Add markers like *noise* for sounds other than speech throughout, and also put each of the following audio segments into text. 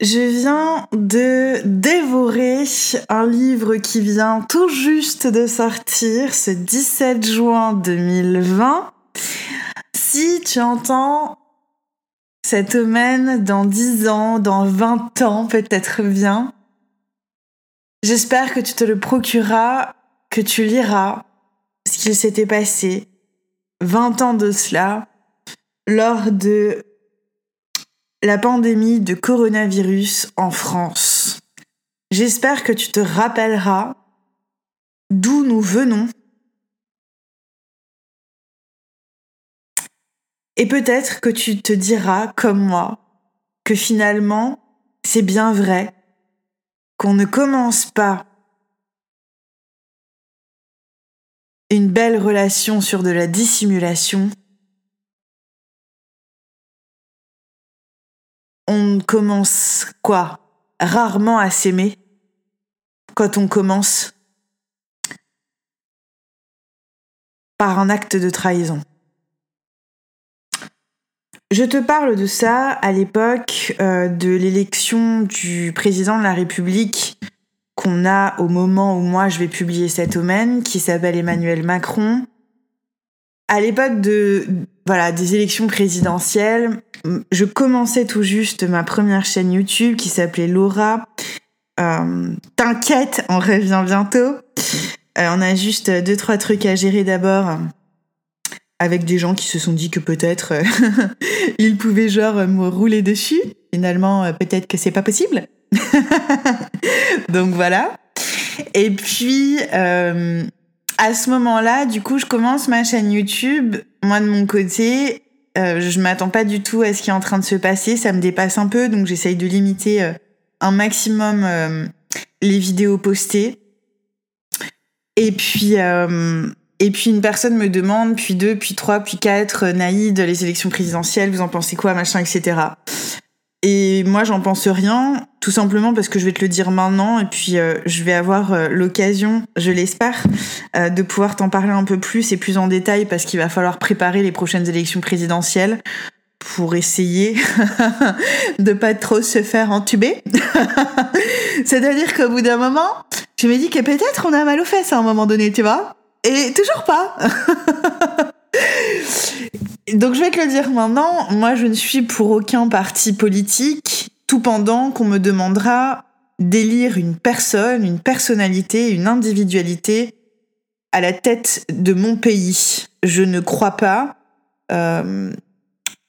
Je viens de dévorer un livre qui vient tout juste de sortir ce 17 juin 2020. Si tu entends cette domaine dans 10 ans, dans 20 ans peut-être bien, j'espère que tu te le procureras, que tu liras ce qu'il s'était passé 20 ans de cela lors de la pandémie de coronavirus en France. J'espère que tu te rappelleras d'où nous venons. Et peut-être que tu te diras, comme moi, que finalement, c'est bien vrai qu'on ne commence pas une belle relation sur de la dissimulation, on commence quoi? Rarement à s'aimer quand on commence par un acte de trahison. Je te parle de ça à l'époque euh, de l'élection du président de la République qu'on a au moment où moi je vais publier cet domaine, qui s'appelle Emmanuel Macron. À l'époque de voilà des élections présidentielles, je commençais tout juste ma première chaîne YouTube qui s'appelait Laura. Euh, T'inquiète, on revient bientôt. Euh, on a juste deux trois trucs à gérer d'abord avec des gens qui se sont dit que peut-être euh, *laughs* ils pouvaient genre me rouler dessus. Finalement, peut-être que c'est pas possible. *laughs* Donc voilà. Et puis à ce moment-là, du coup, je commence ma chaîne YouTube. Moi de mon côté, euh, je m'attends pas du tout à ce qui est en train de se passer. Ça me dépasse un peu, donc j'essaye de limiter euh, un maximum euh, les vidéos postées. Et puis, et puis une personne me demande, puis deux, puis trois, puis quatre, Naïd, les élections présidentielles, vous en pensez quoi, machin, etc. Et moi, j'en pense rien, tout simplement parce que je vais te le dire maintenant, et puis euh, je vais avoir euh, l'occasion, je l'espère, euh, de pouvoir t'en parler un peu plus et plus en détail, parce qu'il va falloir préparer les prochaines élections présidentielles pour essayer *laughs* de pas trop se faire entuber. *laughs* C'est-à-dire qu'au bout d'un moment, je me dis que peut-être on a mal aux fesses à un moment donné, tu vois? Et toujours pas *laughs* Donc je vais te le dire maintenant, moi je ne suis pour aucun parti politique, tout pendant qu'on me demandera d'élire une personne, une personnalité, une individualité à la tête de mon pays. Je ne crois pas euh,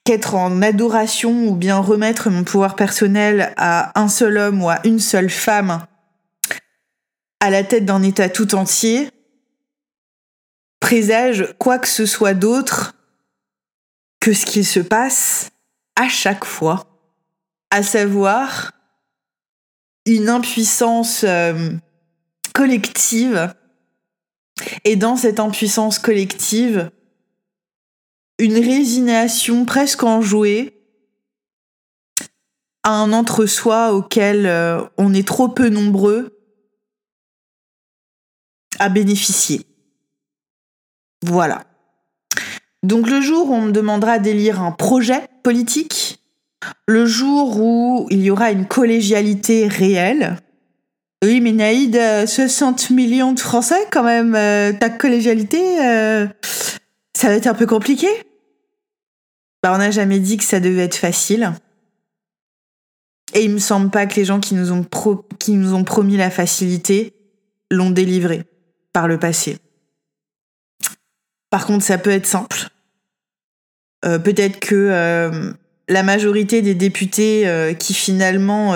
qu'être en adoration ou bien remettre mon pouvoir personnel à un seul homme ou à une seule femme à la tête d'un État tout entier présage quoi que ce soit d'autre que ce qu'il se passe à chaque fois, à savoir une impuissance euh, collective et dans cette impuissance collective, une résignation presque enjouée à un entre-soi auquel euh, on est trop peu nombreux à bénéficier. Voilà. Donc le jour où on me demandera d'élire un projet politique, le jour où il y aura une collégialité réelle, oui, mais Naïd, 60 millions de Français quand même, euh, ta collégialité, euh, ça va être un peu compliqué. Bah, on n'a jamais dit que ça devait être facile. Et il me semble pas que les gens qui nous ont, qui nous ont promis la facilité l'ont délivré par le passé. Par contre, ça peut être simple. Euh, Peut-être que euh, la majorité des députés euh, qui finalement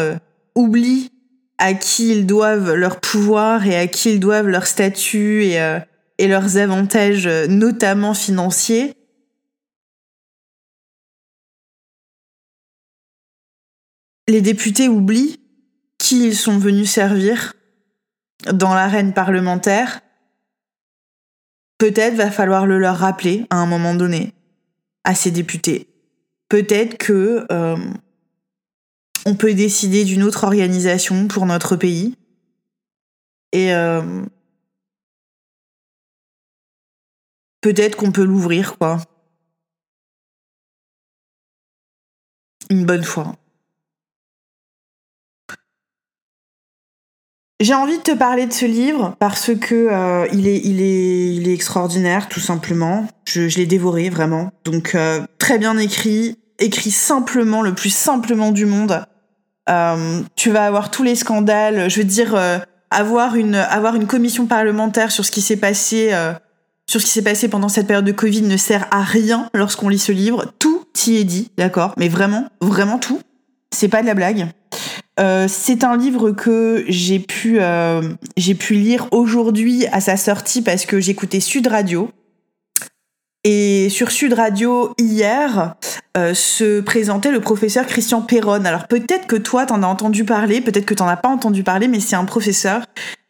oublient à qui ils doivent leur pouvoir et à qui ils doivent leur statut et, et leurs avantages, notamment financiers, les députés oublient qui ils sont venus servir dans l'arène parlementaire. Peut-être va falloir le leur rappeler à un moment donné à ces députés. Peut-être que euh, on peut décider d'une autre organisation pour notre pays. Et euh, peut-être qu'on peut l'ouvrir, quoi. Une bonne fois. J'ai envie de te parler de ce livre parce que euh, il, est, il, est, il est extraordinaire, tout simplement. Je, l'ai dévoré, vraiment. Donc, euh, très bien écrit, écrit simplement, le plus simplement du monde. Euh, tu vas avoir tous les scandales. Je veux dire, avoir, une, avoir une commission parlementaire sur ce qui s'est passé, sur ce qui s'est passé pendant cette période de Covid ne sert à rien lorsqu'on lit ce livre. Tout y est dit, d'accord? Mais vraiment, vraiment tout. C'est pas de la blague. Euh, c'est un livre que j'ai pu, euh, j'ai pu lire aujourd'hui à sa sortie parce que j'écoutais Sud Radio. Et sur Sud Radio, hier, euh, se présentait le professeur Christian Perron. Alors peut-être que toi, t'en as entendu parler, peut-être que t'en as pas entendu parler, mais c'est un professeur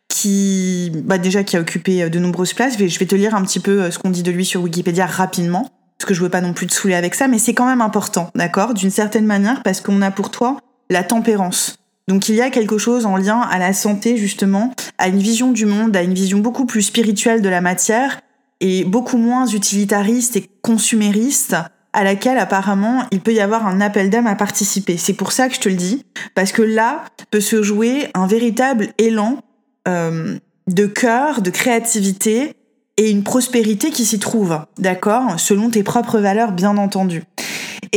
qui, bah déjà, qui a occupé de nombreuses places. Je vais te lire un petit peu ce qu'on dit de lui sur Wikipédia rapidement, parce que je veux pas non plus te saouler avec ça, mais c'est quand même important, d'accord? D'une certaine manière, parce qu'on a pour toi la tempérance. Donc il y a quelque chose en lien à la santé justement, à une vision du monde, à une vision beaucoup plus spirituelle de la matière et beaucoup moins utilitariste et consumériste à laquelle apparemment il peut y avoir un appel d'âme à participer. C'est pour ça que je te le dis, parce que là peut se jouer un véritable élan euh, de cœur, de créativité et une prospérité qui s'y trouve, d'accord? Selon tes propres valeurs, bien entendu.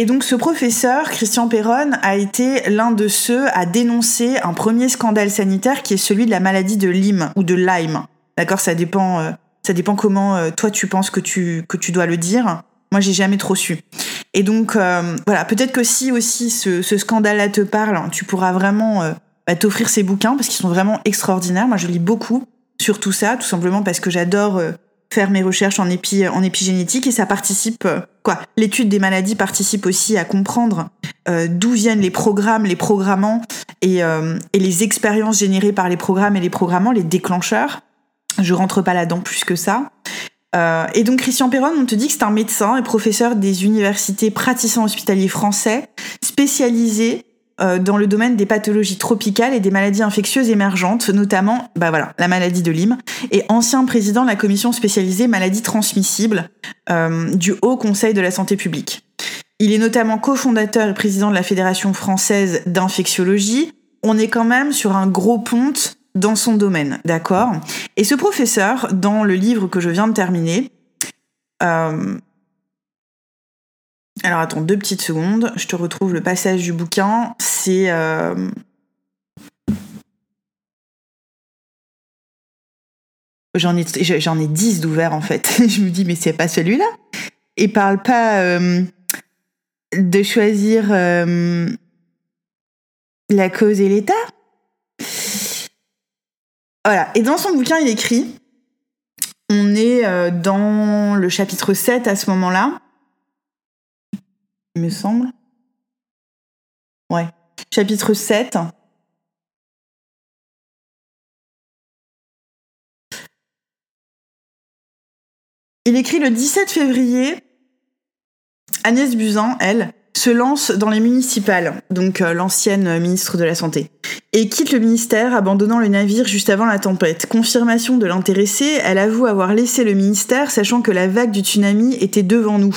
Et donc ce professeur, Christian Perron, a été l'un de ceux à dénoncer un premier scandale sanitaire qui est celui de la maladie de Lyme ou de Lyme. D'accord, ça dépend, euh, ça dépend comment euh, toi tu penses que tu que tu dois le dire. Moi, j'ai jamais trop su. Et donc euh, voilà, peut-être que si aussi ce, ce scandale-là te parle, tu pourras vraiment bah, t'offrir ces bouquins parce qu'ils sont vraiment extraordinaires. Moi, je lis beaucoup sur tout ça, tout simplement parce que j'adore faire mes recherches en, épi, en épigénétique et ça participe, euh, quoi, l'étude des maladies participe aussi à comprendre euh, d'où viennent les programmes, les programmants et, euh, et les expériences générées par les programmes et les programmants, les déclencheurs. Je rentre pas là-dedans plus que ça. Euh, et donc Christian Perron, on te dit que c'est un médecin et professeur des universités praticiens hospitaliers français, spécialisé dans le domaine des pathologies tropicales et des maladies infectieuses émergentes, notamment bah voilà, la maladie de Lyme, et ancien président de la commission spécialisée maladies transmissibles euh, du Haut Conseil de la santé publique. Il est notamment cofondateur et président de la Fédération française d'infectiologie. On est quand même sur un gros ponte dans son domaine, d'accord? Et ce professeur, dans le livre que je viens de terminer, euh, alors attends deux petites secondes, je te retrouve le passage du bouquin. C'est euh, J'en ai, j'en ai 10 d'ouverts en fait. *laughs* je me dis, mais c'est pas celui-là. Il parle pas euh, de choisir euh, la cause et l'état. Voilà. Et dans son bouquin, il écrit on est dans le chapitre 7 à ce moment-là me semble. Ouais. Chapitre 7. Il écrit le 17 février, Agnès Buzyn, elle, se lance dans les municipales, donc euh, l'ancienne ministre de la Santé, et quitte le ministère, abandonnant le navire juste avant la tempête. Confirmation de l'intéressé, elle avoue avoir laissé le ministère, sachant que la vague du tsunami était devant nous.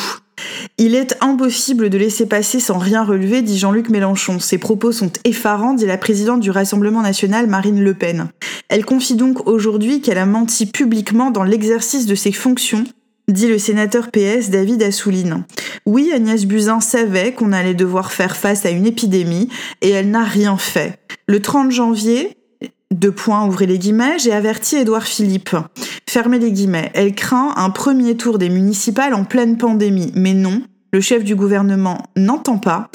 Il est impossible de laisser passer sans rien relever, dit Jean-Luc Mélenchon. Ses propos sont effarants, dit la présidente du Rassemblement national, Marine Le Pen. Elle confie donc aujourd'hui qu'elle a menti publiquement dans l'exercice de ses fonctions, dit le sénateur PS David Assouline. Oui, Agnès Buzyn savait qu'on allait devoir faire face à une épidémie et elle n'a rien fait. Le 30 janvier, deux points, ouvrez les guillemets, j'ai averti Édouard Philippe. Fermez les guillemets. Elle craint un premier tour des municipales en pleine pandémie. Mais non, le chef du gouvernement n'entend pas.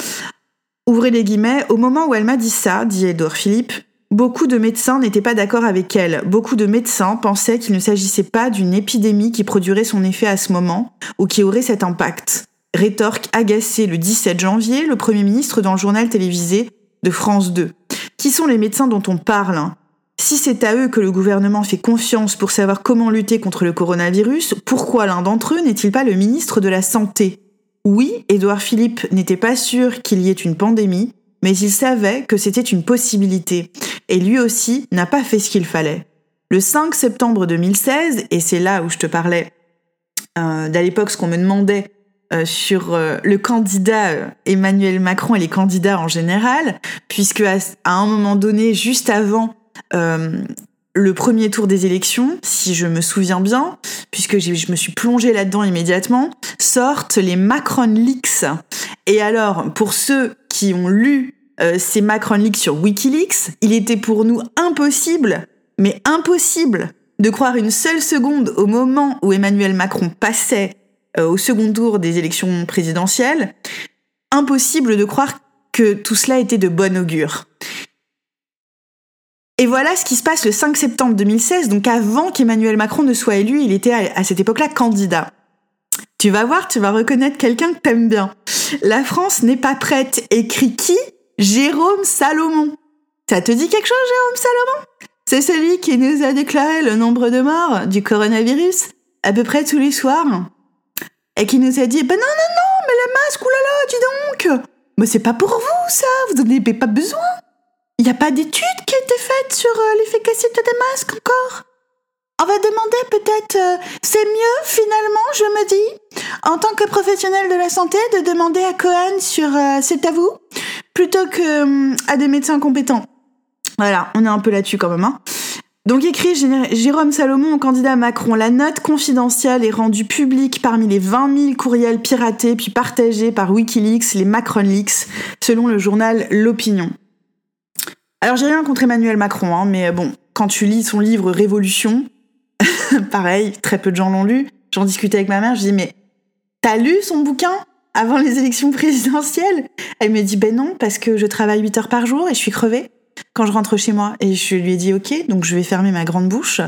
Ouvrez les guillemets. Au moment où elle m'a dit ça, dit Édouard Philippe, beaucoup de médecins n'étaient pas d'accord avec elle. Beaucoup de médecins pensaient qu'il ne s'agissait pas d'une épidémie qui produirait son effet à ce moment ou qui aurait cet impact. Rétorque agacée le 17 janvier, le Premier ministre dans le journal télévisé de France 2. Qui sont les médecins dont on parle? Si c'est à eux que le gouvernement fait confiance pour savoir comment lutter contre le coronavirus, pourquoi l'un d'entre eux n'est-il pas le ministre de la Santé? Oui, Édouard Philippe n'était pas sûr qu'il y ait une pandémie, mais il savait que c'était une possibilité. Et lui aussi n'a pas fait ce qu'il fallait. Le 5 septembre 2016, et c'est là où je te parlais euh, d'à l'époque ce qu'on me demandait euh, sur euh, le candidat Emmanuel Macron et les candidats en général, puisque à un moment donné, juste avant euh, le premier tour des élections, si je me souviens bien, puisque je me suis plongée là-dedans immédiatement, sortent les Macron Leaks. Et alors, pour ceux qui ont lu euh, ces Macron Leaks sur Wikileaks, il était pour nous impossible, mais impossible, de croire une seule seconde au moment où Emmanuel Macron passait euh, au second tour des élections présidentielles, impossible de croire que tout cela était de bon augure. Et voilà ce qui se passe le 5 septembre 2016, donc avant qu'Emmanuel Macron ne soit élu, il était à cette époque-là candidat. Tu vas voir, tu vas reconnaître quelqu'un que t'aimes bien. La France n'est pas prête. Écrit qui? Jérôme Salomon. Ça te dit quelque chose, Jérôme Salomon? C'est celui qui nous a déclaré le nombre de morts du coronavirus à peu près tous les soirs. Et qui nous a dit, ben non, non, non, mais le masque, oulala, dis donc Mais c'est pas pour vous, ça, vous n'en avez pas besoin il n'y a pas d'études été faites sur euh, l'efficacité des masques encore? On va demander peut-être, euh, c'est mieux finalement, je me dis, en tant que professionnel de la santé, de demander à Cohen sur euh, c'est à vous, plutôt que à des médecins compétents. Voilà, on est un peu là-dessus quand même. Hein. Donc écrit Jérôme Salomon, candidat Macron, la note confidentielle est rendue publique parmi les 20 000 courriels piratés puis partagés par Wikileaks, les Macron Leaks, selon le journal L'Opinion. Alors j'ai rien contre Emmanuel Macron, hein, mais bon, quand tu lis son livre Révolution, *laughs* pareil, très peu de gens l'ont lu. J'en discutais avec ma mère, je dis mais t'as lu son bouquin avant les élections présidentielles? Elle me dit ben non parce que je travaille 8 heures par jour et je suis crevée quand je rentre chez moi. Et je lui ai dit ok, donc je vais fermer ma grande bouche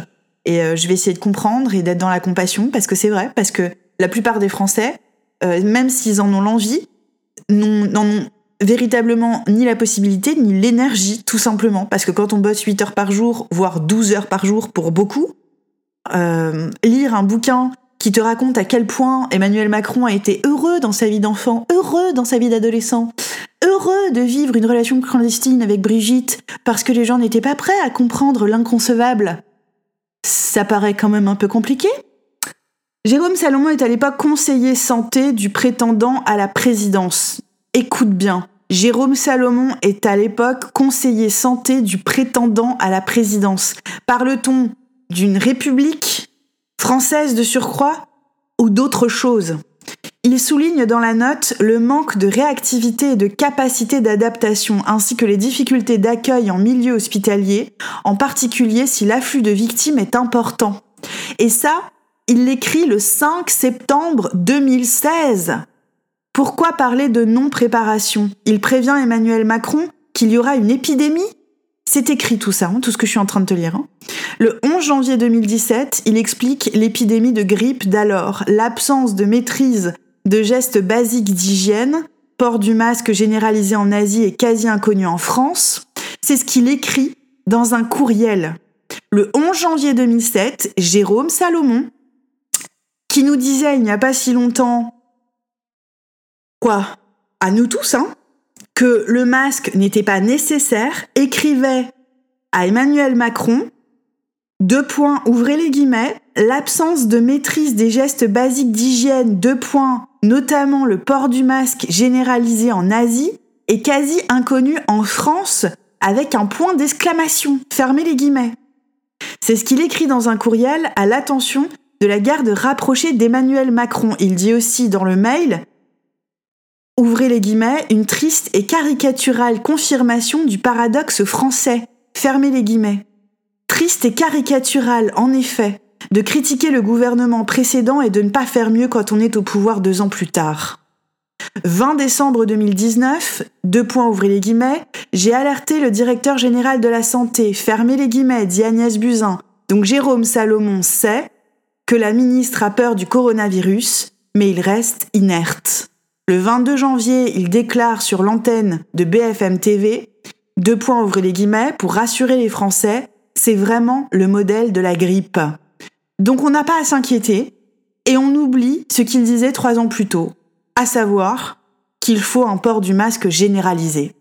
et euh, je vais essayer de comprendre et d'être dans la compassion parce que c'est vrai, parce que la plupart des Français, euh, même s'ils en ont l'envie, n'en ont véritablement ni la possibilité ni l'énergie, tout simplement. Parce que quand on bosse 8 heures par jour, voire 12 heures par jour pour beaucoup, euh, lire un bouquin qui te raconte à quel point Emmanuel Macron a été heureux dans sa vie d'enfant, heureux dans sa vie d'adolescent, heureux de vivre une relation clandestine avec Brigitte parce que les gens n'étaient pas prêts à comprendre l'inconcevable, ça paraît quand même un peu compliqué. Jérôme Salomon est à l'époque conseiller santé du prétendant à la présidence. Écoute bien, Jérôme Salomon est à l'époque conseiller santé du prétendant à la présidence. Parle-t-on d'une république française de surcroît ou d'autre chose? Il souligne dans la note le manque de réactivité et de capacité d'adaptation, ainsi que les difficultés d'accueil en milieu hospitalier, en particulier si l'afflux de victimes est important. Et ça, il l'écrit le 5 septembre 2016. Pourquoi parler de non-préparation? Il prévient Emmanuel Macron qu'il y aura une épidémie? C'est écrit tout ça, hein, tout ce que je suis en train de te lire. Hein. Le 11 janvier 2017, il explique l'épidémie de grippe d'alors, l'absence de maîtrise de gestes basiques d'hygiène, port du masque généralisé en Asie et quasi inconnu en France. C'est ce qu'il écrit dans un courriel. Le 11 janvier 2007, Jérôme Salomon, qui nous disait il n'y a pas si longtemps quoi? À nous tous, hein? Que le masque n'était pas nécessaire, écrivait à Emmanuel Macron, deux points, ouvrez les guillemets, l'absence de maîtrise des gestes basiques d'hygiène, deux points, notamment le port du masque généralisé en Asie, est quasi inconnu en France avec un point d'exclamation, fermez les guillemets. C'est ce qu'il écrit dans un courriel à l'attention de la garde rapprochée d'Emmanuel Macron. Il dit aussi dans le mail ouvrez les guillemets, une triste et caricaturale confirmation du paradoxe français, fermez les guillemets. Triste et caricatural, en effet, de critiquer le gouvernement précédent et de ne pas faire mieux quand on est au pouvoir deux ans plus tard. 20 décembre 2019, deux points ouvrez les guillemets, j'ai alerté le directeur général de la santé, fermez les guillemets, dit Agnès Buzyn. Donc Jérôme Salomon sait que la ministre a peur du coronavirus, mais il reste inerte. Le 22 janvier, il déclare sur l'antenne de BFM TV, deux points ouvrez les guillemets, pour rassurer les Français, c'est vraiment le modèle de la grippe. Donc on n'a pas à s'inquiéter, et on oublie ce qu'il disait trois ans plus tôt, à savoir qu'il faut un port du masque généralisé.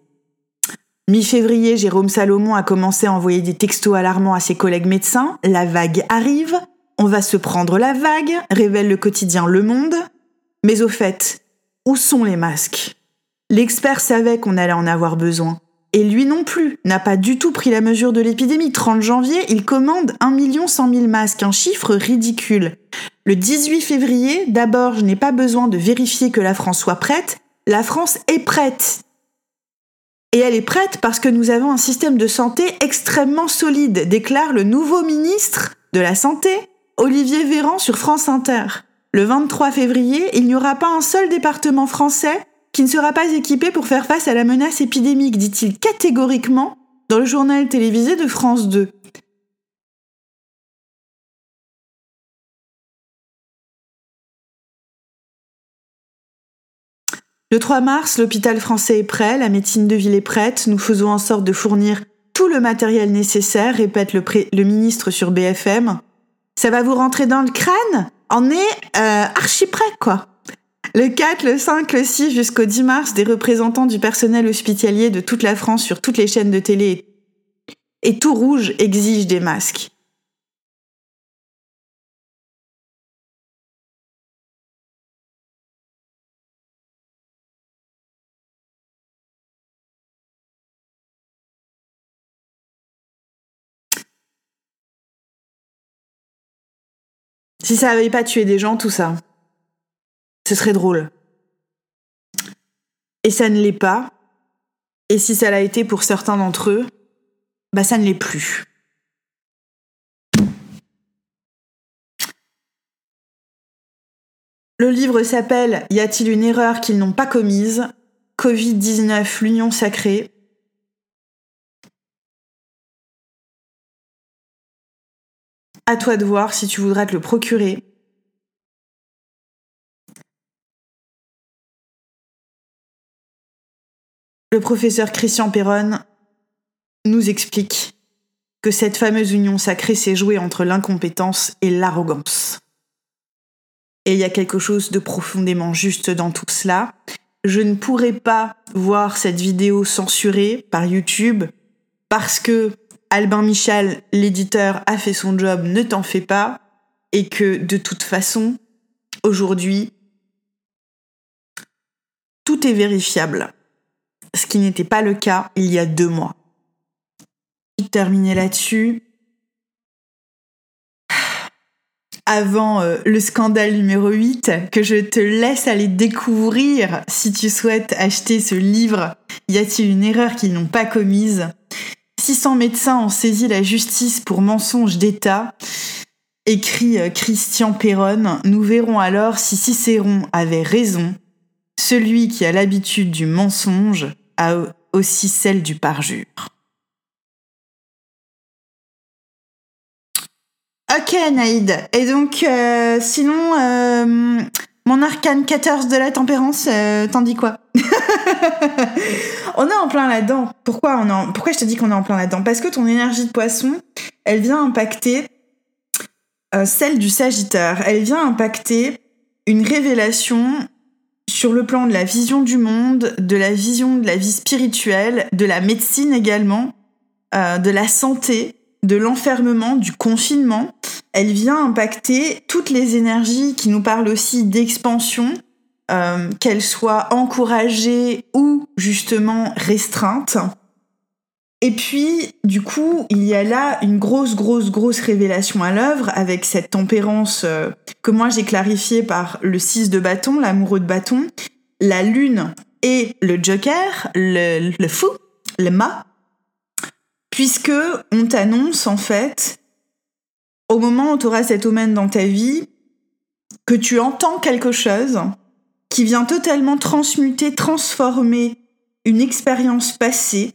Mi-février, Jérôme Salomon a commencé à envoyer des textos alarmants à ses collègues médecins. La vague arrive, on va se prendre la vague, révèle le quotidien Le Monde. Mais au fait, où sont les masques? L'expert savait qu'on allait en avoir besoin. et lui non plus, n'a pas du tout pris la mesure de l'épidémie. 30 janvier, il commande 1 100 000 masques, un chiffre ridicule. Le 18 février, d'abord, je n'ai pas besoin de vérifier que la France soit prête. La France est prête. Et elle est prête parce que nous avons un système de santé extrêmement solide, déclare le nouveau ministre de la Santé, Olivier Véran, sur France Inter. Le 23 février, il n'y aura pas un seul département français qui ne sera pas équipé pour faire face à la menace épidémique, dit-il catégoriquement dans le journal télévisé de France 2. Le 3 mars, l'hôpital français est prêt, la médecine de ville est prête, nous faisons en sorte de fournir tout le matériel nécessaire, répète le, ministre sur BFM. Ça va vous rentrer dans le crâne? On est euh, archi prêt, quoi. Le 4, le 5, le 6 jusqu'au 10 mars, des représentants du personnel hospitalier de toute la France sur toutes les chaînes de télé et tout rouge exigent des masques. Si ça n'avait pas tué des gens, tout ça. Ce serait drôle. Et ça ne l'est pas. Et si ça l'a été pour certains d'entre eux, bah ça ne l'est plus. Le livre s'appelle Y a-t-il une erreur qu'ils n'ont pas commise? Covid-19, l'union sacrée. À toi de voir si tu voudras te le procurer. Le professeur Christian Perron nous explique que cette fameuse union sacrée s'est jouée entre l'incompétence et l'arrogance. Et il y a quelque chose de profondément juste dans tout cela. Je ne pourrais pas voir cette vidéo censurée par YouTube parce que Albin Michel, l'éditeur, a fait son job, ne t'en fais pas, et que de toute façon, aujourd'hui, tout est vérifiable ce qui n'était pas le cas il y a deux mois. Terminer là-dessus. Avant euh, le scandale numéro 8, que je te laisse aller découvrir si tu souhaites acheter ce livre. Y a-t-il une erreur qu'ils n'ont pas commise? 600 médecins ont saisi la justice pour mensonge d'État écrit euh, Christian Perron. Nous verrons alors si Cicéron avait raison. Celui qui a l'habitude du mensonge a aussi celle du parjure. Ok Naïd. Et donc, euh, sinon, euh, mon arcane 14 de la tempérance, euh, t'en dis quoi? *laughs* On est en plein là-dedans. Pourquoi, on Pourquoi je te dis qu'on est en plein là-dedans? Parce que ton énergie de poisson, elle vient impacter celle du Sagittaire. Elle vient impacter une révélation sur le plan de la vision du monde, de la vision de la vie spirituelle, de la médecine également, euh, de la santé, de l'enfermement, du confinement. Elle vient impacter toutes les énergies qui nous parlent aussi d'expansion, euh, qu'elles soient encouragées ou justement restreintes. Et puis, du coup, il y a là une grosse, grosse, grosse révélation à l'œuvre avec cette tempérance euh, que moi j'ai clarifiée par le 6 de bâton, l'amoureux de bâton, la lune et le joker, le, fou, le mât, puisque on t'annonce en fait, au moment où tu auras cet omen dans ta vie, que tu entends quelque chose qui vient totalement transmuter, transformer une expérience passée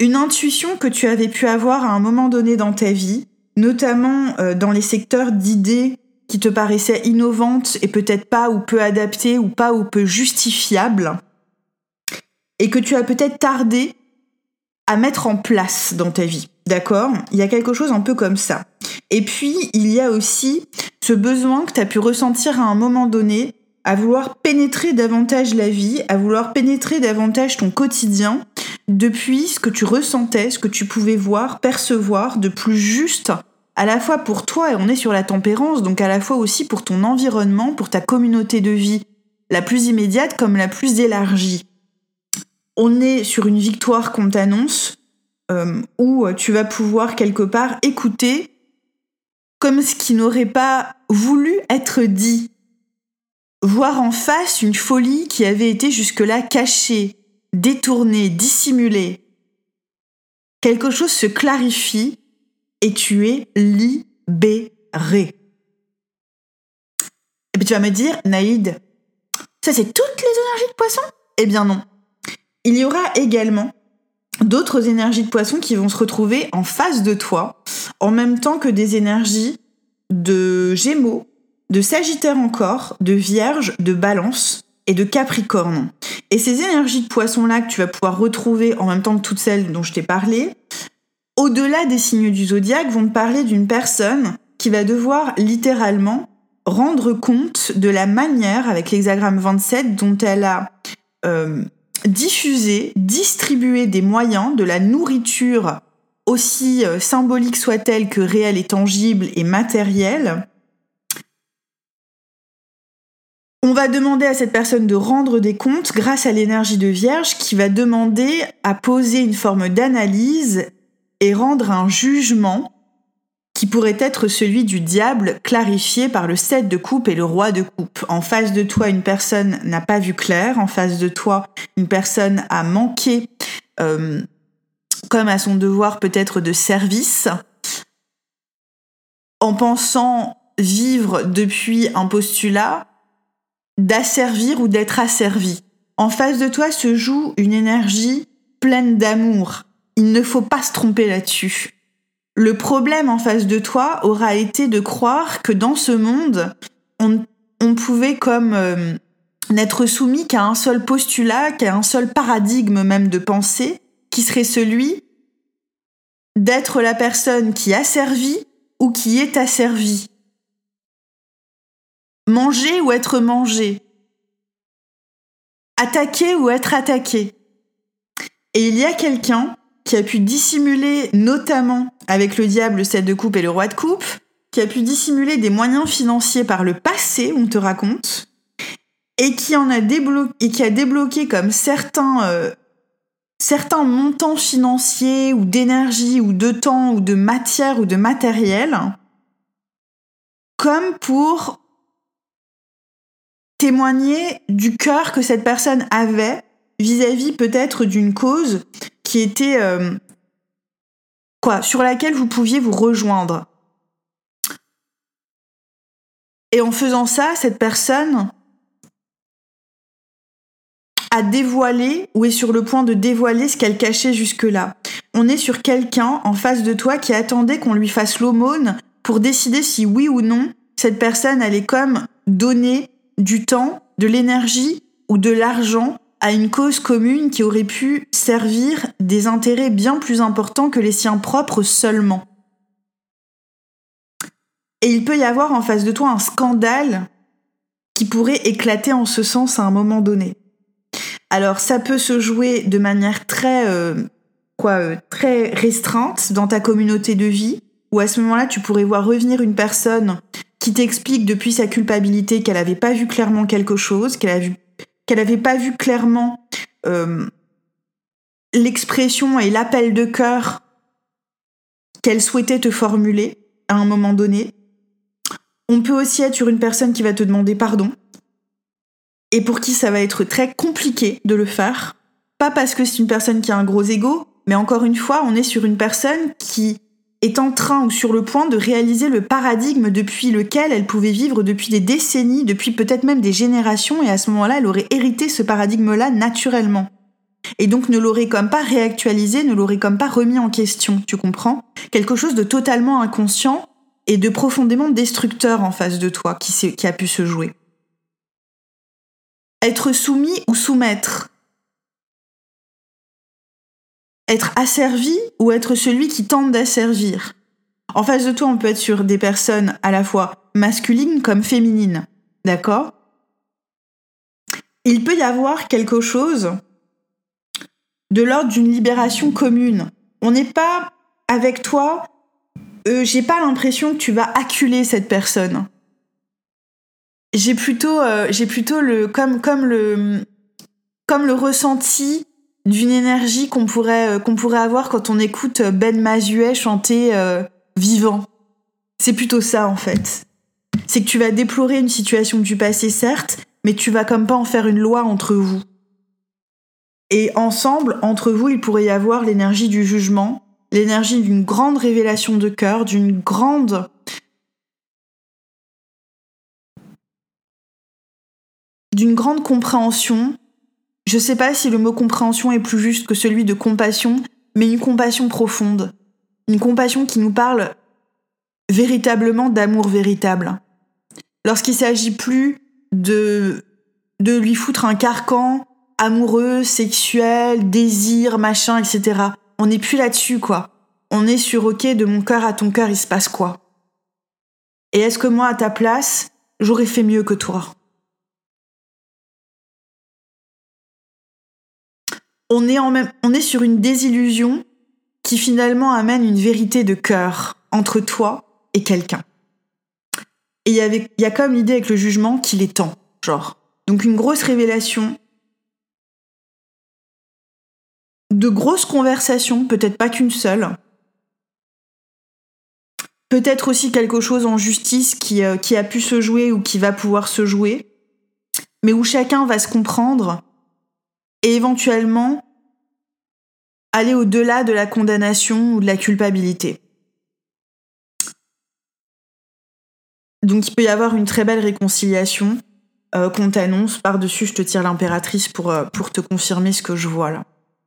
une intuition que tu avais pu avoir à un moment donné dans ta vie, notamment euh, dans les secteurs d'idées qui te paraissaient innovantes et peut-être pas ou peu adaptées ou pas ou peu justifiables, et que tu as peut-être tardé à mettre en place dans ta vie. D'accord Il y a quelque chose un peu comme ça. Et puis, il y a aussi ce besoin que tu as pu ressentir à un moment donné à vouloir pénétrer davantage la vie, à vouloir pénétrer davantage ton quotidien, depuis ce que tu ressentais, ce que tu pouvais voir, percevoir de plus juste, à la fois pour toi, et on est sur la tempérance, donc à la fois aussi pour ton environnement, pour ta communauté de vie, la plus immédiate comme la plus élargie. on est sur une victoire qu'on t'annonce, euh, où tu vas pouvoir quelque part écouter comme ce qui n'aurait pas voulu être dit. Voir en face une folie qui avait été jusque-là cachée, détournée, dissimulée. Quelque chose se clarifie et tu es libéré. Et puis tu vas me dire, Naïd, ça c'est toutes les énergies de poisson? Eh bien non. Il y aura également d'autres énergies de poisson qui vont se retrouver en face de toi, en même temps que des énergies de Gémeaux, de Sagittaire encore, de Vierge, de Balance et de Capricorne. Et ces énergies de poisson-là que tu vas pouvoir retrouver en même temps que toutes celles dont je t'ai parlé, au-delà des signes du zodiaque, vont te parler d'une personne qui va devoir littéralement rendre compte de la manière, avec l'hexagramme 27, dont elle a euh, diffusé, distribué des moyens, de la nourriture, aussi euh, symbolique soit-elle que réelle et tangible et matérielle. On va demander à cette personne de rendre des comptes grâce à l'énergie de Vierge qui va demander à poser une forme d'analyse et rendre un jugement qui pourrait être celui du diable clarifié par le 7 de coupe et le roi de coupe. En face de toi, une personne n'a pas vu clair, en face de toi, une personne a manqué euh, comme à son devoir peut-être de service, en pensant vivre depuis un postulat d'asservir ou d'être asservi. En face de toi se joue une énergie pleine d'amour. Il ne faut pas se tromper là-dessus. Le problème en face de toi aura été de croire que dans ce monde, on, pouvait comme euh, n'être soumis qu'à un seul postulat, qu'à un seul paradigme même de pensée, qui serait celui d'être la personne qui a servi ou qui est asservie. Manger ou être mangé. Attaquer ou être attaqué. Et il y a quelqu'un qui a pu dissimuler, notamment avec le diable, le 7 de coupe et le roi de coupe, qui a pu dissimuler des moyens financiers par le passé, on te raconte, et qui en a débloqué, comme certains, euh, certains montants financiers ou d'énergie ou de temps ou de matière ou de matériel, comme pour témoigner du cœur que cette personne avait vis-à-vis peut-être d'une cause qui était euh, quoi, sur laquelle vous pouviez vous rejoindre. Et en faisant ça, cette personne a dévoilé ou est sur le point de dévoiler ce qu'elle cachait jusque-là. On est sur quelqu'un en face de toi qui attendait qu'on lui fasse l'aumône pour décider si oui ou non cette personne allait comme donner du temps, de l'énergie ou de l'argent à une cause commune qui aurait pu servir des intérêts bien plus importants que les siens propres seulement. Et il peut y avoir en face de toi un scandale qui pourrait éclater en ce sens à un moment donné. Alors ça peut se jouer de manière très euh, quoi euh, très restreinte dans ta communauté de vie où à ce moment-là tu pourrais voir revenir une personne qui t'explique depuis sa culpabilité qu'elle n'avait pas vu clairement quelque chose, qu'elle a vu qu'elle n'avait pas vu clairement euh, l'expression et l'appel de cœur qu'elle souhaitait te formuler à un moment donné. On peut aussi être sur une personne qui va te demander pardon et pour qui ça va être très compliqué de le faire. Pas parce que c'est une personne qui a un gros ego, mais encore une fois, on est sur une personne qui est en train ou sur le point de réaliser le paradigme depuis lequel elle pouvait vivre depuis des décennies, depuis peut-être même des générations, et à ce moment-là, elle aurait hérité ce paradigme-là naturellement. Et donc ne l'aurait comme pas réactualisé, ne l'aurait comme pas remis en question, tu comprends? Quelque chose de totalement inconscient et de profondément destructeur en face de toi qui, qui a pu se jouer. Être soumis ou soumettre, être asservi ou être celui qui tente d'asservir. En face de toi, on peut être sur des personnes à la fois masculines comme féminines. D'accord? Il peut y avoir quelque chose de l'ordre d'une libération commune. On n'est pas avec toi, euh, j'ai pas l'impression que tu vas acculer cette personne. J'ai plutôt, euh, j'ai plutôt le, comme, comme le, comme le ressenti d'une énergie qu'on pourrait, euh, pourrait avoir quand on écoute Ben Mazuet chanter euh, Vivant. C'est plutôt ça en fait. C'est que tu vas déplorer une situation du passé, certes, mais tu vas comme pas en faire une loi entre vous. Et ensemble, entre vous, il pourrait y avoir l'énergie du jugement, l'énergie d'une grande révélation de cœur, d'une grande d'une grande compréhension. Je sais pas si le mot compréhension est plus juste que celui de compassion, mais une compassion profonde. Une compassion qui nous parle véritablement d'amour véritable. Lorsqu'il s'agit plus de, de lui foutre un carcan amoureux, sexuel, désir, machin, etc. On n'est plus là-dessus, quoi. On est sur OK, de mon cœur à ton cœur, il se passe quoi? Et est-ce que moi, à ta place, j'aurais fait mieux que toi? On est, sur une désillusion qui finalement amène une vérité de cœur entre toi et quelqu'un. Et il y, y a comme l'idée avec le jugement qu'il est temps, genre. Donc une grosse révélation, de grosses conversations, peut-être pas qu'une seule. Peut-être aussi quelque chose en justice qui, euh, qui a pu se jouer ou qui va pouvoir se jouer, mais où chacun va se comprendre et éventuellement aller au-delà de la condamnation ou de la culpabilité. Donc il peut y avoir une très belle réconciliation euh, qu'on t'annonce. Par-dessus, je te tire l'impératrice pour, euh, pour te confirmer ce que je vois là.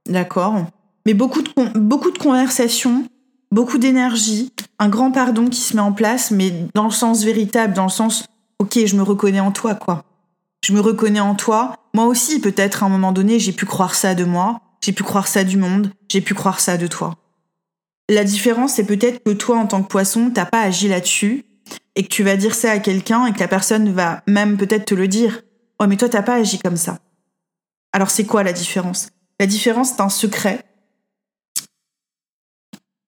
D'accord? Mais beaucoup de, beaucoup de conversations, beaucoup d'énergie, un grand pardon qui se met en place, mais dans le sens véritable, dans le sens, ok, je me reconnais en toi, quoi. Je me reconnais en toi. Moi aussi, peut-être à un moment donné, j'ai pu croire ça de moi, j'ai pu croire ça du monde, j'ai pu croire ça de toi. La différence, c'est peut-être que toi, en tant que poisson, t'as pas agi là-dessus, et que tu vas dire ça à quelqu'un, et que la personne va même peut-être te le dire. Oh, mais toi, t'as pas agi comme ça. Alors, c'est quoi la différence? La différence, c'est un secret.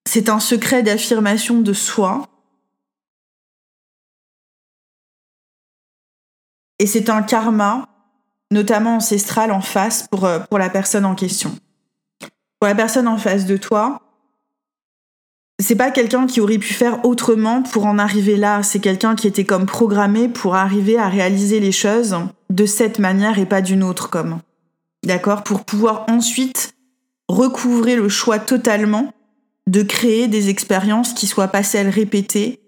C'est un secret d'affirmation de soi. Et c'est un karma, notamment ancestral, en face pour, euh, pour la personne en question. Pour la personne en face de toi, c'est pas quelqu'un qui aurait pu faire autrement pour en arriver là. C'est quelqu'un qui était comme programmé pour arriver à réaliser les choses de cette manière et pas d'une autre comme d'accord, pour pouvoir ensuite recouvrer le choix totalement de créer des expériences qui soient pas celles répétées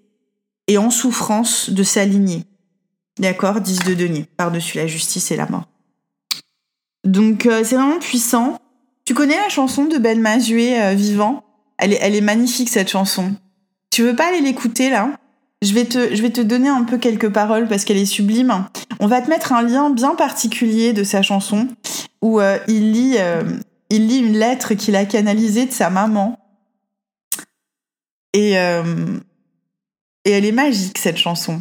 et en souffrance de s'aligner. D'accord 10 de denier, par-dessus la justice et la mort. Donc euh, c'est vraiment puissant. Tu connais la chanson de Ben Mazué, euh, Vivant? Elle est, elle est magnifique cette chanson. Tu veux pas aller l'écouter là? Je vais, te, je vais te donner un peu quelques paroles parce qu'elle est sublime. On va te mettre un lien bien particulier de sa chanson où euh, il, lit, il lit une lettre qu'il a canalisée de sa maman. Et, et elle est magique, cette chanson.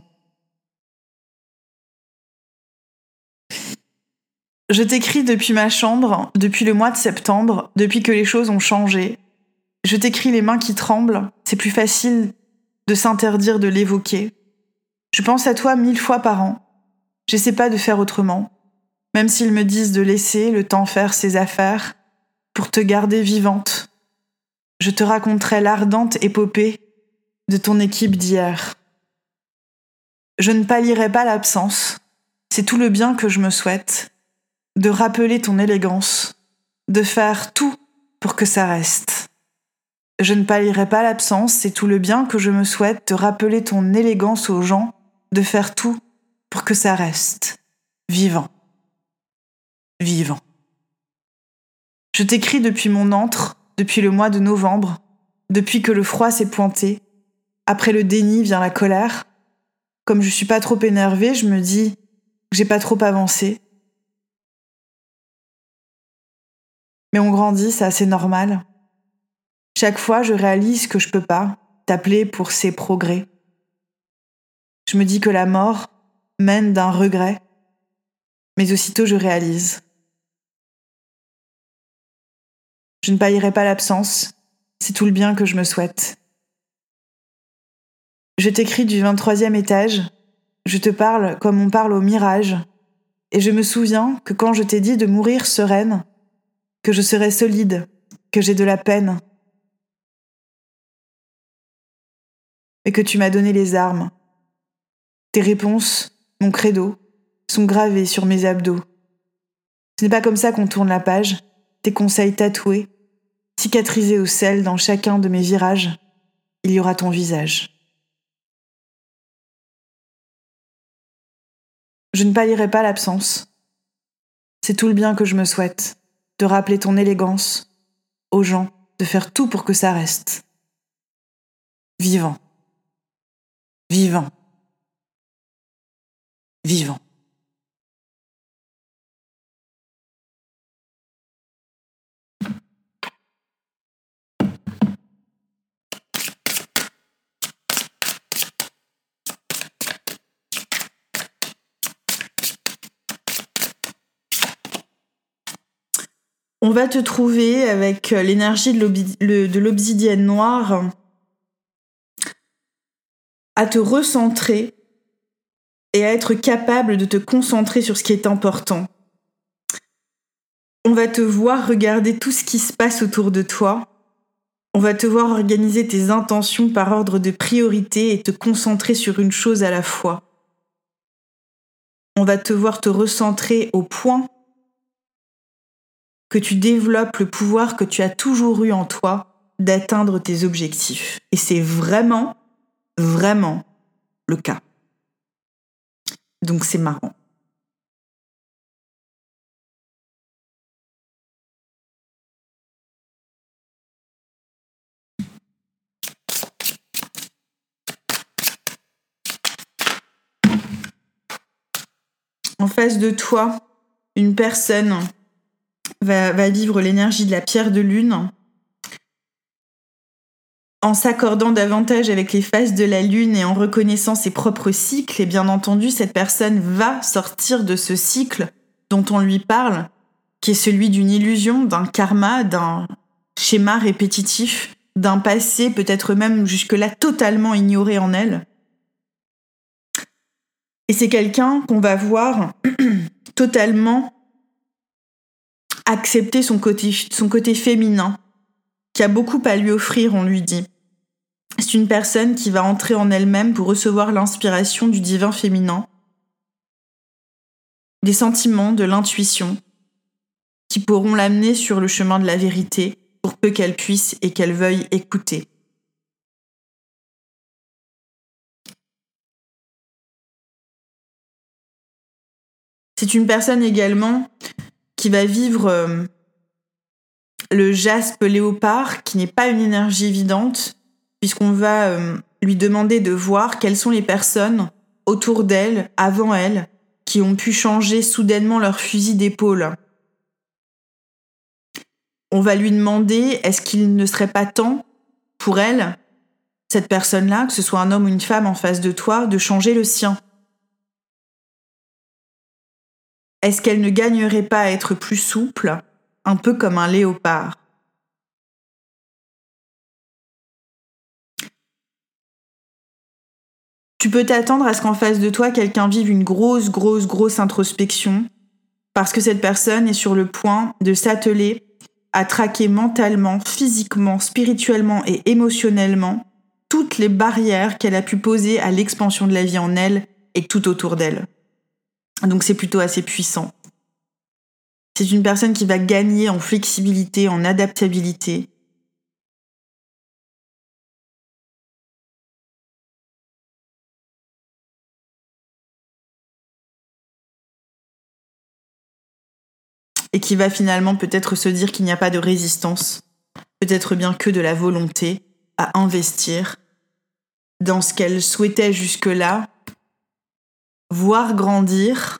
Je t'écris depuis ma chambre, depuis le mois de septembre, depuis que les choses ont changé. Je t'écris les mains qui tremblent, c'est plus facile de s'interdire de l'évoquer. Je pense à toi mille fois par an. J'essaie pas de faire autrement même s'ils me disent de laisser le temps faire ses affaires pour te garder vivante. Je te raconterai l'ardente épopée de ton équipe d'hier. Je ne pallierai pas l'absence, c'est tout le bien que je me souhaite, de rappeler ton élégance, de faire tout pour que ça reste. Je ne pallierai pas l'absence, c'est tout le bien que je me souhaite, de rappeler ton élégance aux gens, de faire tout pour que ça reste. Vivant vivant. Je t'écris depuis mon antre, depuis le mois de novembre, depuis que le froid s'est pointé. Après le déni vient la colère. Comme je suis pas trop énervée, je me dis que j'ai pas trop avancé. Mais on grandit, c'est assez normal. Chaque fois, je réalise que je peux pas t'appeler pour ces progrès. Je me dis que la mort mène d'un regret, mais aussitôt je réalise Je ne paillerai pas l'absence, c'est tout le bien que je me souhaite. Je t'écris du 23e étage, je te parle comme on parle au mirage, et je me souviens que quand je t'ai dit de mourir sereine, que je serai solide, que j'ai de la peine, et que tu m'as donné les armes. Tes réponses, mon credo, sont gravées sur mes abdos. Ce n'est pas comme ça qu'on tourne la page, tes conseils tatoués, cicatrisés au sel dans chacun de mes virages, il y aura ton visage. Je ne palierai pas l'absence. C'est tout le bien que je me souhaite, de rappeler ton élégance aux gens, de faire tout pour que ça reste. Vivant. Vivant. Vivant. On va te trouver avec euh, l'énergie de l'obsidienne noire à te recentrer et à être capable de te concentrer sur ce qui est important. On va te voir regarder tout ce qui se passe autour de toi. On va te voir organiser tes intentions par ordre de priorité et te concentrer sur une chose à la fois. On va te voir te recentrer au point que tu développes le pouvoir que tu as toujours eu en toi d'atteindre tes objectifs. Et c'est vraiment, vraiment le cas. Donc c'est marrant. En face de toi, une personne va, vivre l'énergie de la pierre de lune en s'accordant davantage avec les phases de la lune et en reconnaissant ses propres cycles, et bien entendu, cette personne va sortir de ce cycle dont on lui parle, qui est celui d'une illusion, d'un karma, d'un schéma répétitif, d'un passé peut-être même jusque-là totalement ignoré en elle. Et c'est quelqu'un qu'on va voir *clears throat* totalement accepter son côté, son féminin, qui a beaucoup à lui offrir, on lui dit. C'est une personne qui va entrer en elle-même pour recevoir l'inspiration du divin féminin, des sentiments, de l'intuition, qui pourront l'amener sur le chemin de la vérité, pour peu qu'elle puisse et qu'elle veuille écouter. C'est une personne également qui va vivre euh, le jaspe léopard, qui n'est pas une énergie évidente, puisqu'on va euh, lui demander de voir quelles sont les personnes autour d'elle, avant elle, qui ont pu changer soudainement leur fusil d'épaule. On va lui demander est-ce qu'il ne serait pas temps pour elle, cette personne-là, que ce soit un homme ou une femme en face de toi, de changer le sien? Est-ce qu'elle ne gagnerait pas à être plus souple, un peu comme un léopard? Tu peux t'attendre à ce qu'en face de toi, quelqu'un vive une grosse, grosse, grosse introspection, parce que cette personne est sur le point de s'atteler à traquer mentalement, physiquement, spirituellement et émotionnellement toutes les barrières qu'elle a pu poser à l'expansion de la vie en elle et tout autour d'elle. Donc c'est plutôt assez puissant. C'est une personne qui va gagner en flexibilité, en adaptabilité. Et qui va finalement peut-être se dire qu'il n'y a pas de résistance, peut-être bien que de la volonté à investir dans ce qu'elle souhaitait jusque-là voir grandir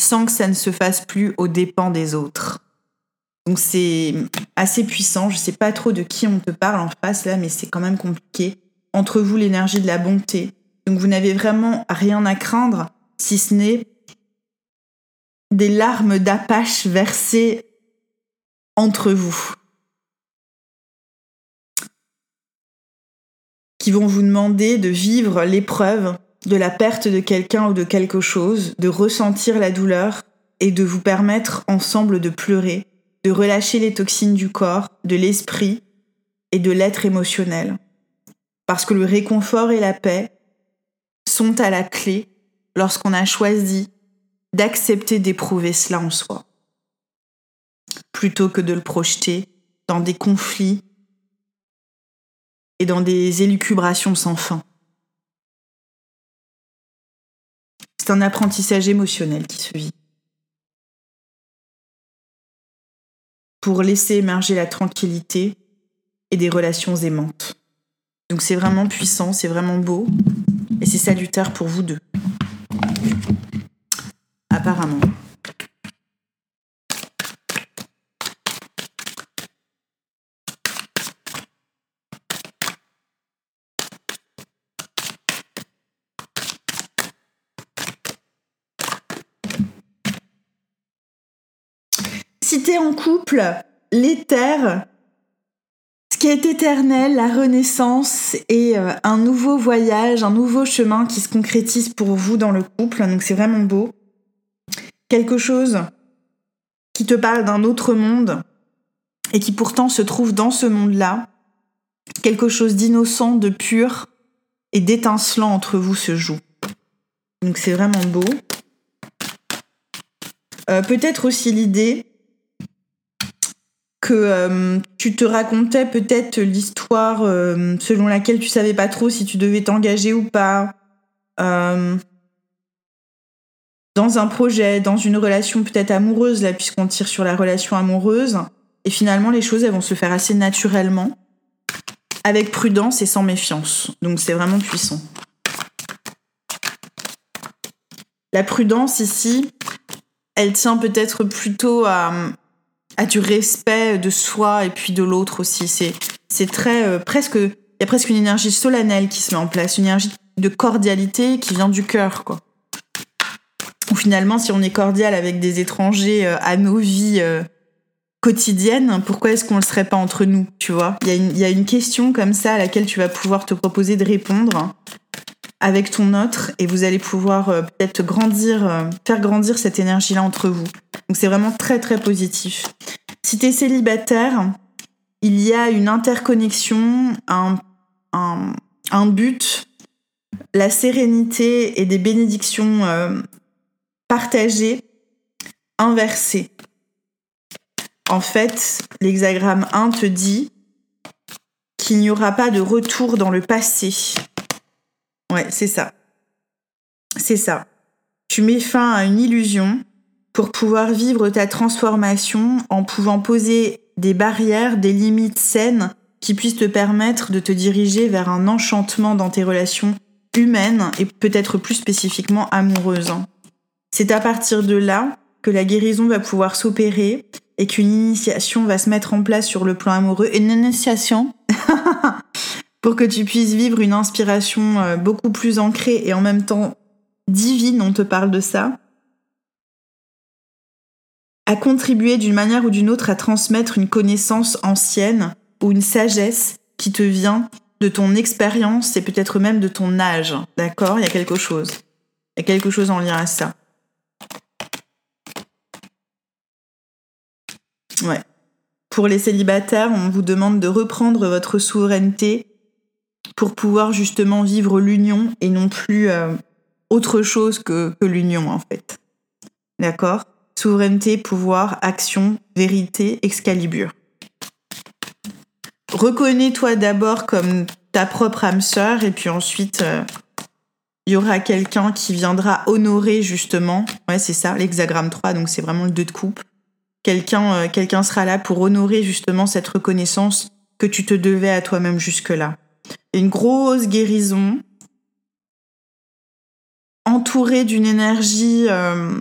sans que ça ne se fasse plus aux dépens des autres. Donc c'est assez puissant. Je sais pas trop de qui on te parle en face là, mais c'est quand même compliqué. Entre vous, l'énergie de la bonté. Donc vous n'avez vraiment rien à craindre, si ce n'est des larmes d'apache versées entre vous. Qui vont vous demander de vivre l'épreuve de la perte de quelqu'un ou de quelque chose, de ressentir la douleur et de vous permettre ensemble de pleurer de relâcher les toxines du corps, de l'esprit et de l'être émotionnel. Parce que le réconfort et la paix sont à la clé lorsqu'on a choisi d'accepter d'éprouver cela en soi, plutôt que de le projeter dans des conflits et dans des élucubrations sans fin. C'est un apprentissage émotionnel qui se vit. Pour laisser émerger la tranquillité et des relations aimantes. Donc c'est vraiment puissant, c'est vraiment beau et c'est salutaire pour vous deux. Apparemment. Si t'es en couple, l'éther, ce qui est éternel, la renaissance et euh, un nouveau voyage, un nouveau chemin qui se concrétise pour vous dans le couple. Donc c'est vraiment beau. Quelque chose qui te parle d'un autre monde et qui pourtant se trouve dans ce monde-là. Quelque chose d'innocent, de pur et d'étincelant entre vous se joue. Donc c'est vraiment beau. Euh, peut-être aussi l'idée euh, tu te racontais peut-être l'histoire euh, selon laquelle tu savais pas trop si tu devais t'engager ou pas euh, dans un projet, dans une relation peut-être amoureuse là puisqu'on tire sur la relation amoureuse et finalement les choses elles vont se faire assez naturellement avec prudence et sans méfiance. Donc c'est vraiment puissant. La prudence ici, elle tient peut-être plutôt à à du respect de soi et puis de l'autre aussi. C'est, c'est très euh, presque, il y a presque une énergie solennelle qui se met en place, une énergie de cordialité qui vient du cœur, quoi. Ou finalement, si on est cordial avec des étrangers euh, à nos vies euh, quotidiennes, pourquoi est-ce qu'on le serait pas entre nous, tu vois? Il y, y, a une question comme ça à laquelle tu vas pouvoir te proposer de répondre avec ton autre et vous allez pouvoir peut-être grandir, faire grandir cette énergie-là entre vous. Donc c'est vraiment très très positif. Si tu es célibataire, il y a une interconnexion, un, un, but, la sérénité et des bénédictions euh, partagées, inversées. En fait, l'hexagramme 1 te dit qu'il n'y aura pas de retour dans le passé. Ouais, c'est ça. C'est ça. Tu mets fin à une illusion pour pouvoir vivre ta transformation en pouvant poser des barrières, des limites saines qui puissent te permettre de te diriger vers un enchantement dans tes relations humaines et peut-être plus spécifiquement amoureuses. C'est à partir de là que la guérison va pouvoir s'opérer et qu'une initiation va se mettre en place sur le plan amoureux. Une initiation? *laughs* pour que tu puisses vivre une inspiration euh, beaucoup plus ancrée et en même temps divine, on te parle de ça, à contribuer d'une manière ou d'une autre à transmettre une connaissance ancienne ou une sagesse qui te vient de ton expérience et peut-être même de ton âge. D'accord? Il y a quelque chose. Il y a quelque chose en lien à ça. Ouais. Pour les célibataires, on vous demande de reprendre votre souveraineté pour pouvoir justement vivre l'union et non plus euh, autre chose que, l'union en fait. D'accord? Souveraineté, pouvoir, action, vérité, Excalibur. Reconnais-toi d'abord comme ta propre âme sœur et puis ensuite euh, il y aura quelqu'un qui viendra honorer justement, ouais c'est ça, l'hexagramme 3, donc c'est vraiment le 2 de coupe. Quelqu'un euh, quelqu'un sera là pour honorer justement cette reconnaissance que tu te devais à toi-même jusque-là. Une grosse guérison entourée d'une énergie euh,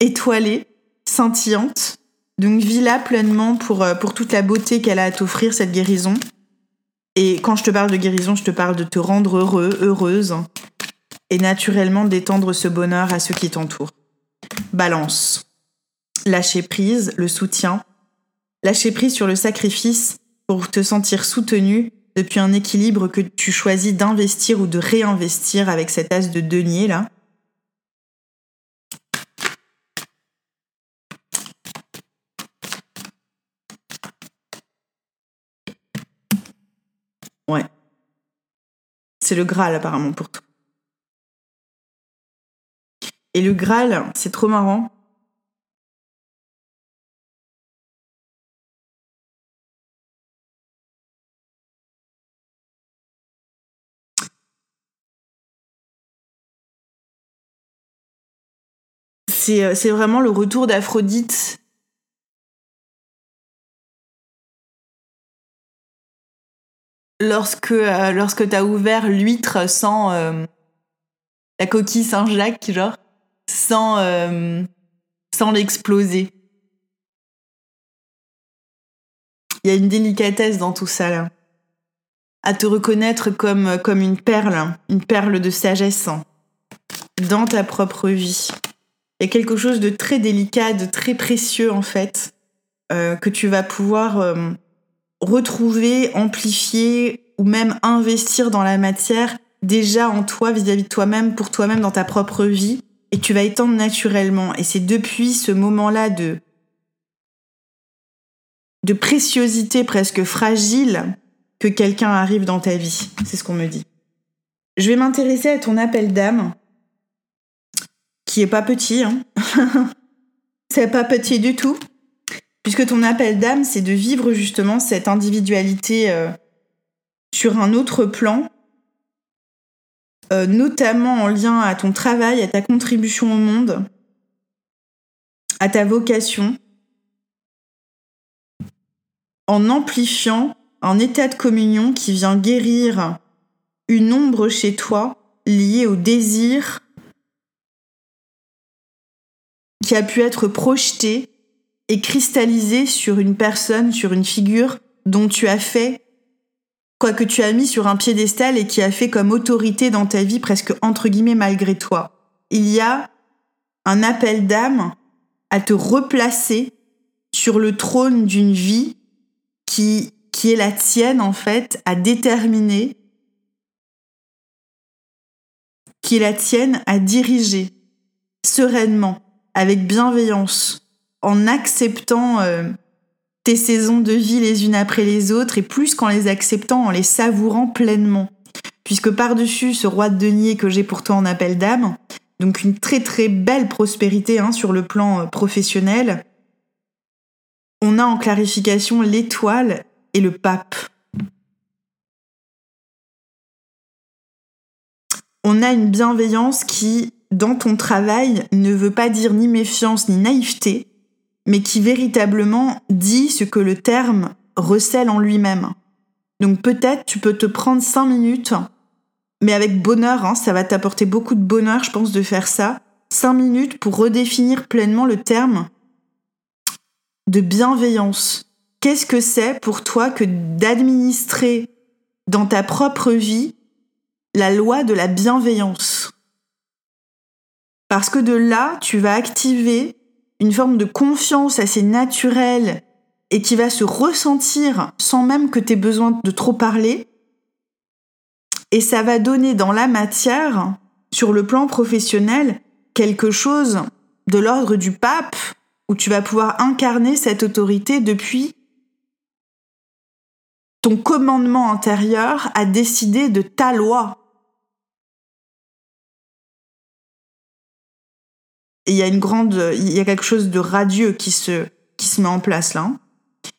étoilée, scintillante. Donc vis-la pleinement pour, euh, pour toute la beauté qu'elle a à t'offrir, cette guérison. Et quand je te parle de guérison, je te parle de te rendre heureux, heureuse, et naturellement d'étendre ce bonheur à ceux qui t'entourent. Balance. Lâcher prise, le soutien. Lâcher prise sur le sacrifice pour te sentir soutenu depuis un équilibre que tu choisis d'investir ou de réinvestir avec cet as de denier là. Ouais. C'est le Graal apparemment pour toi. Et le Graal, c'est trop marrant C'est c'est vraiment le retour d'Aphrodite lorsque, euh, lorsque t'as ouvert l'huître sans euh, la coquille Saint-Jacques, genre, sans, euh, sans l'exploser. Il y a une délicatesse dans tout ça, là. À te reconnaître comme une perle, une perle de sagesse dans ta propre vie. Il y a quelque chose de très délicat, de très précieux, en fait, que tu vas pouvoir retrouver, amplifier ou même investir dans la matière déjà en toi vis-à-vis de toi-même, pour toi-même dans ta propre vie, et tu vas étendre naturellement. Et c'est depuis ce moment-là de de préciosité presque fragile que quelqu'un arrive dans ta vie. C'est ce qu'on me dit. Je vais m'intéresser à ton appel d'âme, qui est pas petit, hein. *laughs* c'est pas petit du tout. Puisque ton appel d'âme, c'est de vivre justement cette individualité euh, sur un autre plan, euh, notamment en lien à ton travail, à ta contribution au monde, à ta vocation, en amplifiant un état de communion qui vient guérir une ombre chez toi liée au désir qui a pu être projeté et cristallisé sur une personne, sur une figure dont tu as fait quoi que tu as mis sur un piédestal et qui a fait comme autorité dans ta vie presque entre guillemets malgré toi. Il y a un appel d'âme à te replacer sur le trône d'une vie qui, qui est la tienne en fait, à déterminer, qui est la tienne à diriger sereinement, avec bienveillance, en acceptant euh, tes saisons de vie les unes après les autres, et plus qu'en les acceptant, en les savourant pleinement. Puisque par-dessus ce roi de denier que j'ai pour toi en appel d'âme, donc une très très belle prospérité hein, sur le plan euh, professionnel, on a en clarification l'étoile et le pape. On a une bienveillance qui, dans ton travail, ne veut pas dire ni méfiance ni naïveté, mais qui véritablement dit ce que le terme recèle en lui-même. Donc peut-être tu peux te prendre cinq minutes, mais avec bonheur, hein, ça va t'apporter beaucoup de bonheur, je pense, de faire ça. Cinq minutes pour redéfinir pleinement le terme de bienveillance. Qu'est-ce que c'est pour toi que d'administrer dans ta propre vie la loi de la bienveillance? Parce que de là, tu vas activer une forme de confiance assez naturelle et qui va se ressentir sans même que tu aies besoin de trop parler. Et ça va donner dans la matière, sur le plan professionnel, quelque chose de l'ordre du pape, où tu vas pouvoir incarner cette autorité depuis ton commandement intérieur à décider de ta loi. Il y a une grande, il y a quelque chose de radieux qui se, qui se met en place là.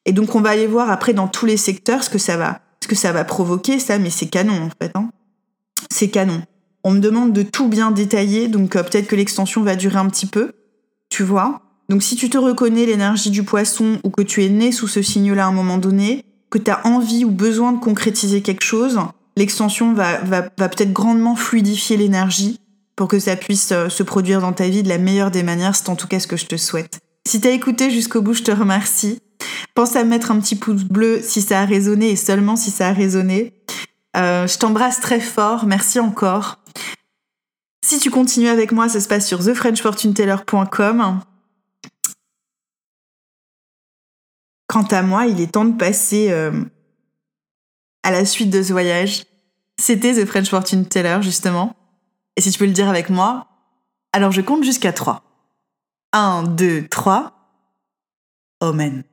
Et donc on va aller voir après dans tous les secteurs ce que ça va, ce que ça va provoquer ça, mais c'est canon en fait. Hein. C'est canon. On me demande de tout bien détailler, donc euh, peut-être que l'extension va durer un petit peu, tu vois. Donc si tu te reconnais l'énergie du poisson ou que tu es né sous ce signe-là à un moment donné, que tu as envie ou besoin de concrétiser quelque chose, l'extension va, va, va peut-être grandement fluidifier l'énergie pour que ça puisse euh, se produire dans ta vie de la meilleure des manières. C'est en tout cas ce que je te souhaite. Si t'as écouté jusqu'au bout, je te remercie. Pense à mettre un petit pouce bleu si ça a résonné et seulement si ça a résonné. Euh, je t'embrasse très fort. Merci encore. Si tu continues avec moi, ça se passe sur thefrenchfortuneteller.com. Quant à moi, il est temps de passer euh, à la suite de ce voyage. C'était The French Fortune Teller, justement. Et si tu peux le dire avec moi, alors je compte jusqu'à 3. 1, 2, 3. Amen.